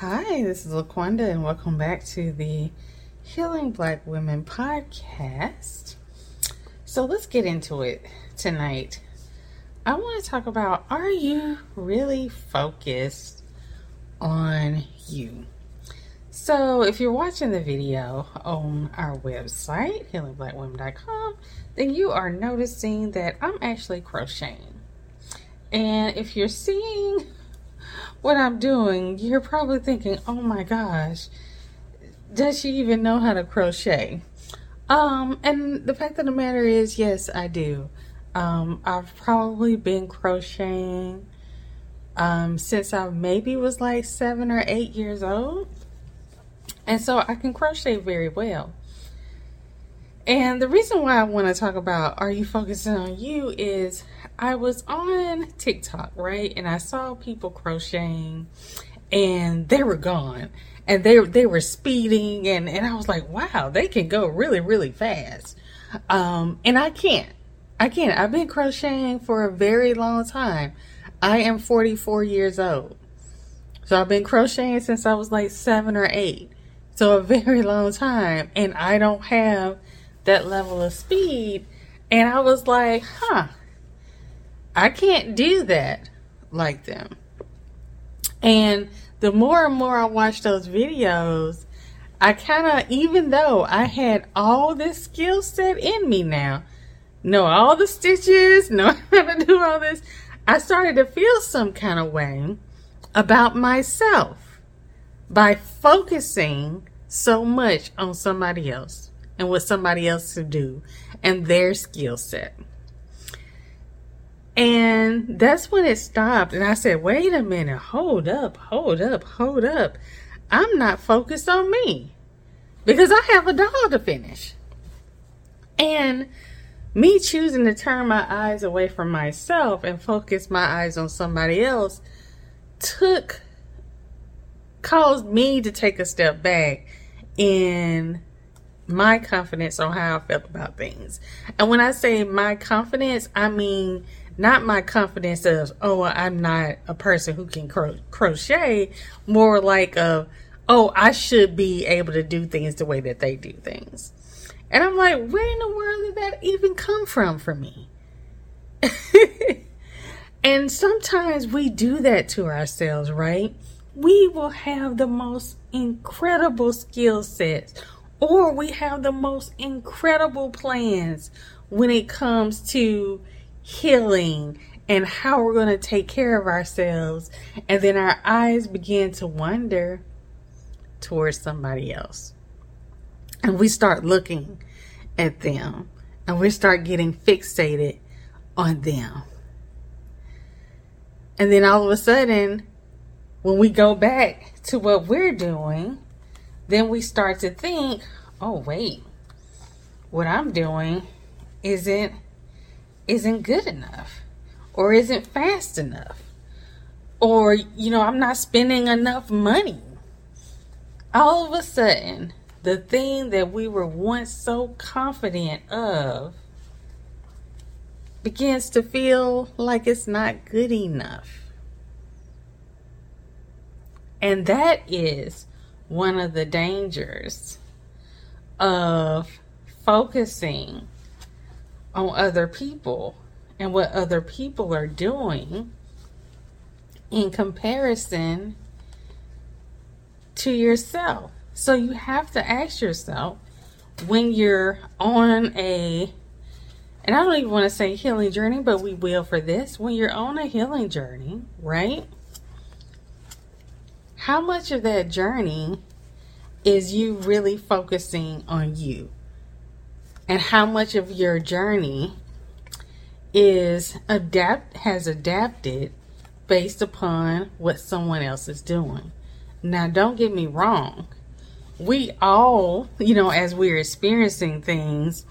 Hi, this is Laqwanda, and welcome back to the Healing Black Women podcast. So let's get into it tonight. I want to talk about are you really focused on you? So, if you're watching the video on our website, healingblackwomen.com, then you are noticing that I'm actually crocheting. And if you're seeing what I'm doing, you're probably thinking, oh my gosh, does she even know how to crochet? Um, and the fact of the matter is, yes, I do. Um, I've probably been crocheting um, since I maybe was like seven or eight years old. And so I can crochet very well. And the reason why I want to talk about are you focusing on you is I was on TikTok, right? And I saw people crocheting and they were gone. And they they were speeding and, and I was like, wow, they can go really, really fast. Um, and I can't. I can't. I've been crocheting for a very long time. I am 44 years old. So I've been crocheting since I was like seven or eight. So a very long time. And I don't have that level of speed. And I was like, huh, I can't do that like them. And the more and more I watch those videos, I kind of, even though I had all this skill set in me now, know all the stitches, know how to do all this, I started to feel some kind of way about myself by focusing so much on somebody else and what somebody else to do and their skill set. And that's when it stopped. And I said, wait a minute, hold up, hold up, hold up. I'm not focused on me because I have a doll to finish. And me choosing to turn my eyes away from myself and focus my eyes on somebody else took, caused me to take a step back in my confidence on how I felt about things. And when I say my confidence, I mean not my confidence of, oh, I'm not a person who can cro- crochet, more like of, oh, I should be able to do things the way that they do things. And I'm like, where in the world did that even come from for me? and sometimes we do that to ourselves, right? We will have the most incredible skill sets or we have the most incredible plans when it comes to healing and how we're going to take care of ourselves. And then our eyes begin to wander towards somebody else. And we start looking at them and we start getting fixated on them. And then all of a sudden, when we go back to what we're doing, then we start to think, oh wait, what I'm doing isn't isn't good enough or isn't fast enough. Or, you know, I'm not spending enough money. All of a sudden, the thing that we were once so confident of begins to feel like it's not good enough. And that is one of the dangers of focusing on other people and what other people are doing in comparison to yourself. So you have to ask yourself when you're on a and I don't even want to say healing journey, but we will for this. When you're on a healing journey, right? how much of that journey is you really focusing on you? And how much of your journey is adapt has adapted based upon what someone else is doing. Now don't get me wrong. We all, you know, as we're experiencing things,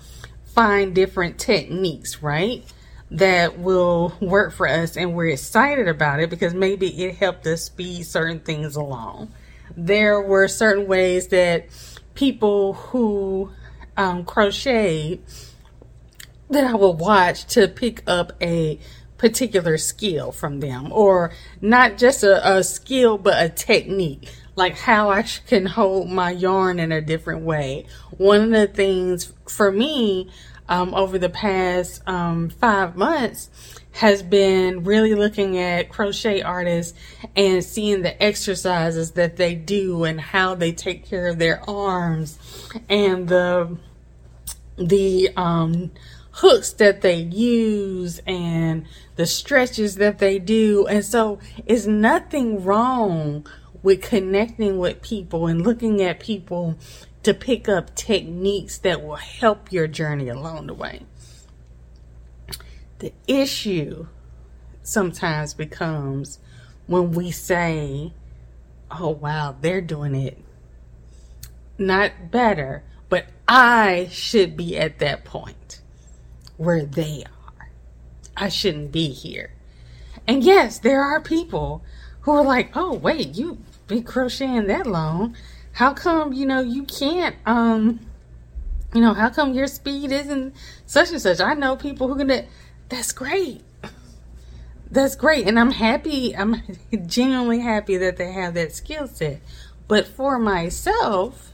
find different techniques, right? that will work for us and we're excited about it because maybe it helped us speed certain things along. There were certain ways that people who um, crocheted that I would watch to pick up a particular skill from them, or not just a, a skill, but a technique, like how I can hold my yarn in a different way. One of the things for me um, over the past um, five months has been really looking at crochet artists and seeing the exercises that they do and how they take care of their arms and the the um, hooks that they use and the stretches that they do. And so it's nothing wrong with connecting with people and looking at people to pick up techniques that will help your journey along the way. The issue sometimes becomes when we say, oh, wow, they're doing it not better, but I should be at that point where they are. I shouldn't be here. And yes, there are people who are like, oh, wait, you've been crocheting that long. How come, you know, you can't, um, you know, how come your speed isn't such and such? I know people who can, that's great. That's great. And I'm happy. I'm genuinely happy that they have that skill set. But for myself,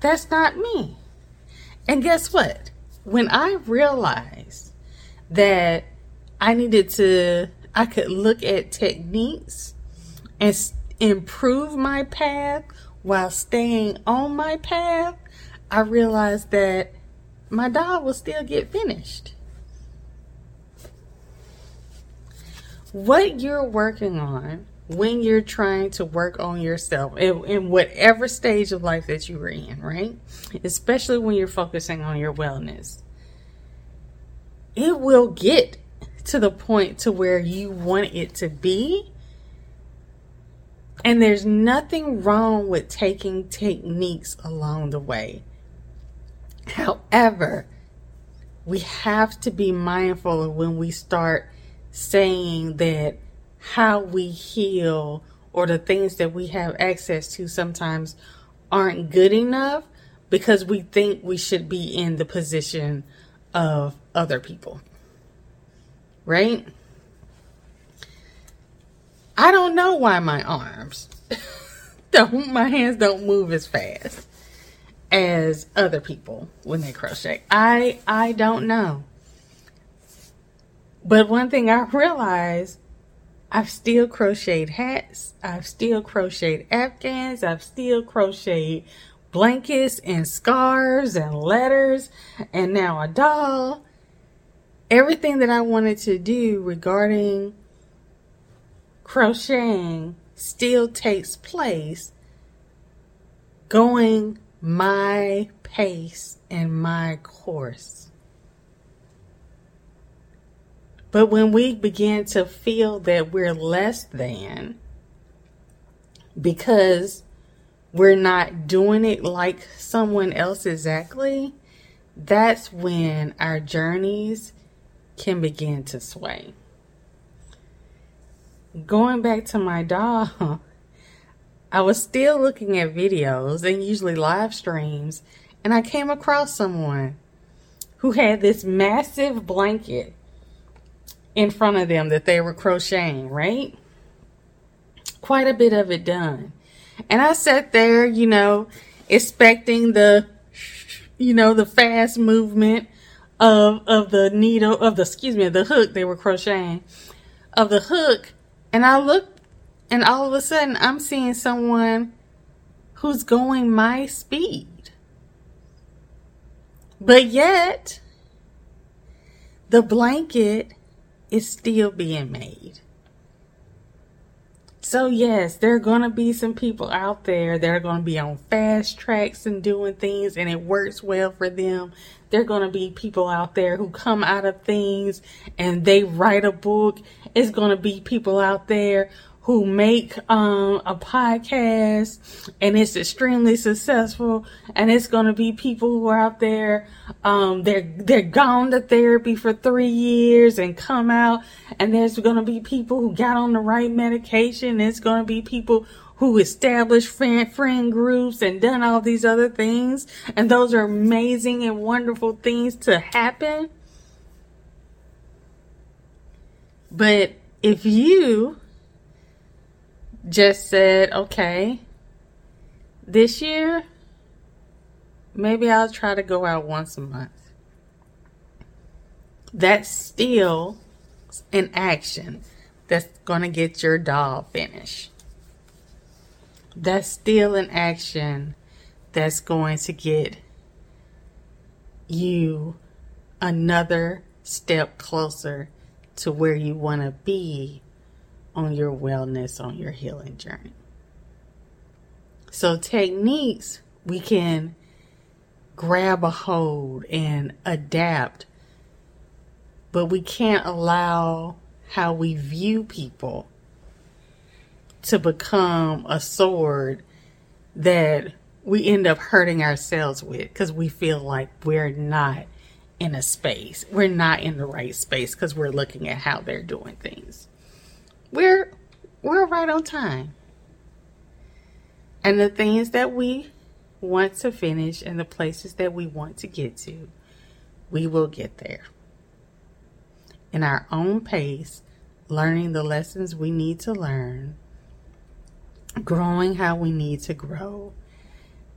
that's not me. And guess what? When I realized that I needed to, I could look at techniques and improve my path while staying on my path, I realized that my doll will still get finished. What you're working on when you're trying to work on yourself in, in, whatever stage of life that you're in, right? Especially when you're focusing on your wellness. It will get to the point to where you want it to be. And there's nothing wrong with taking techniques along the way. However, we have to be mindful of when we start saying that how we heal or the things that we have access to sometimes aren't good enough because we think we should be in the position of other people. Right? I don't know why my arms don't my hands don't move as fast as other people when they crochet. I I don't know. But one thing I realized I've still crocheted hats. I've still crocheted afghans. I've still crocheted blankets and scarves and letters and now a doll. Everything that I wanted to do regarding crocheting still takes place going my pace and my course. But when we begin to feel that we're less than because we're not doing it like someone else exactly, that's when our journeys can begin to sway. Going back to my dog, I was still looking at videos and usually live streams, and I came across someone who had this massive blanket in front of them that they were crocheting, right? Quite a bit of it done. And I sat there, you know, expecting the, you know, the fast movement of, of the needle, of the, excuse me, the hook they were crocheting, of the hook. And I looked and all of a sudden I'm seeing someone who's going my speed. But yet, the blanket is still being made. So, yes, there are going to be some people out there that are going to be on fast tracks and doing things, and it works well for them. There are going to be people out there who come out of things and they write a book. It's going to be people out there who make um, a podcast and it's extremely successful and it's going to be people who are out there um, they're they're gone to therapy for three years and come out and there's going to be people who got on the right medication. It's going to be people who established friend, friend groups and done all these other things. And those are amazing and wonderful things to happen. But if you just said, okay, this year, maybe I'll try to go out once a month. That's still an action that's going to get your doll finished. That's still an action that's going to get you another step closer to where you want to be on your wellness, on your healing journey. So, techniques we can grab a hold and adapt, but we can't allow how we view people to become a sword that we end up hurting ourselves with because we feel like we're not in a space. We're not in the right space because we're looking at how they're doing things. We're we're right on time. And the things that we want to finish and the places that we want to get to, we will get there. In our own pace, learning the lessons we need to learn, growing how we need to grow,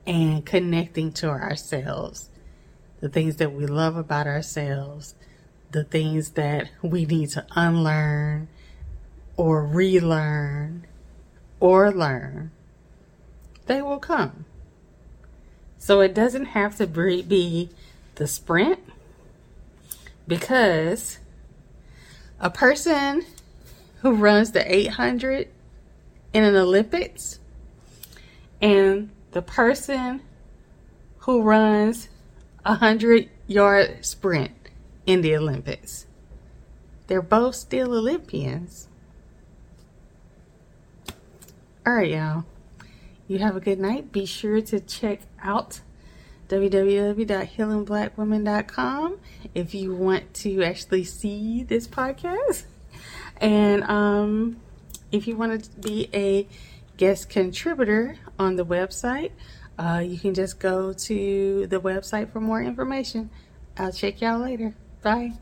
and connecting to ourselves the things that we love about ourselves, the things that we need to unlearn or relearn or learn, they will come. So it doesn't have to be the sprint because a person who runs the 800 in an Olympics and the person who runs a hundred yard sprint in the Olympics. They're both still Olympians. All right, y'all. You have a good night. Be sure to check out www.healingblackwomen.com if you want to actually see this podcast. And um, if you want to be a guest contributor on the website, uh, you can just go to the website for more information. I'll check y'all later. Bye.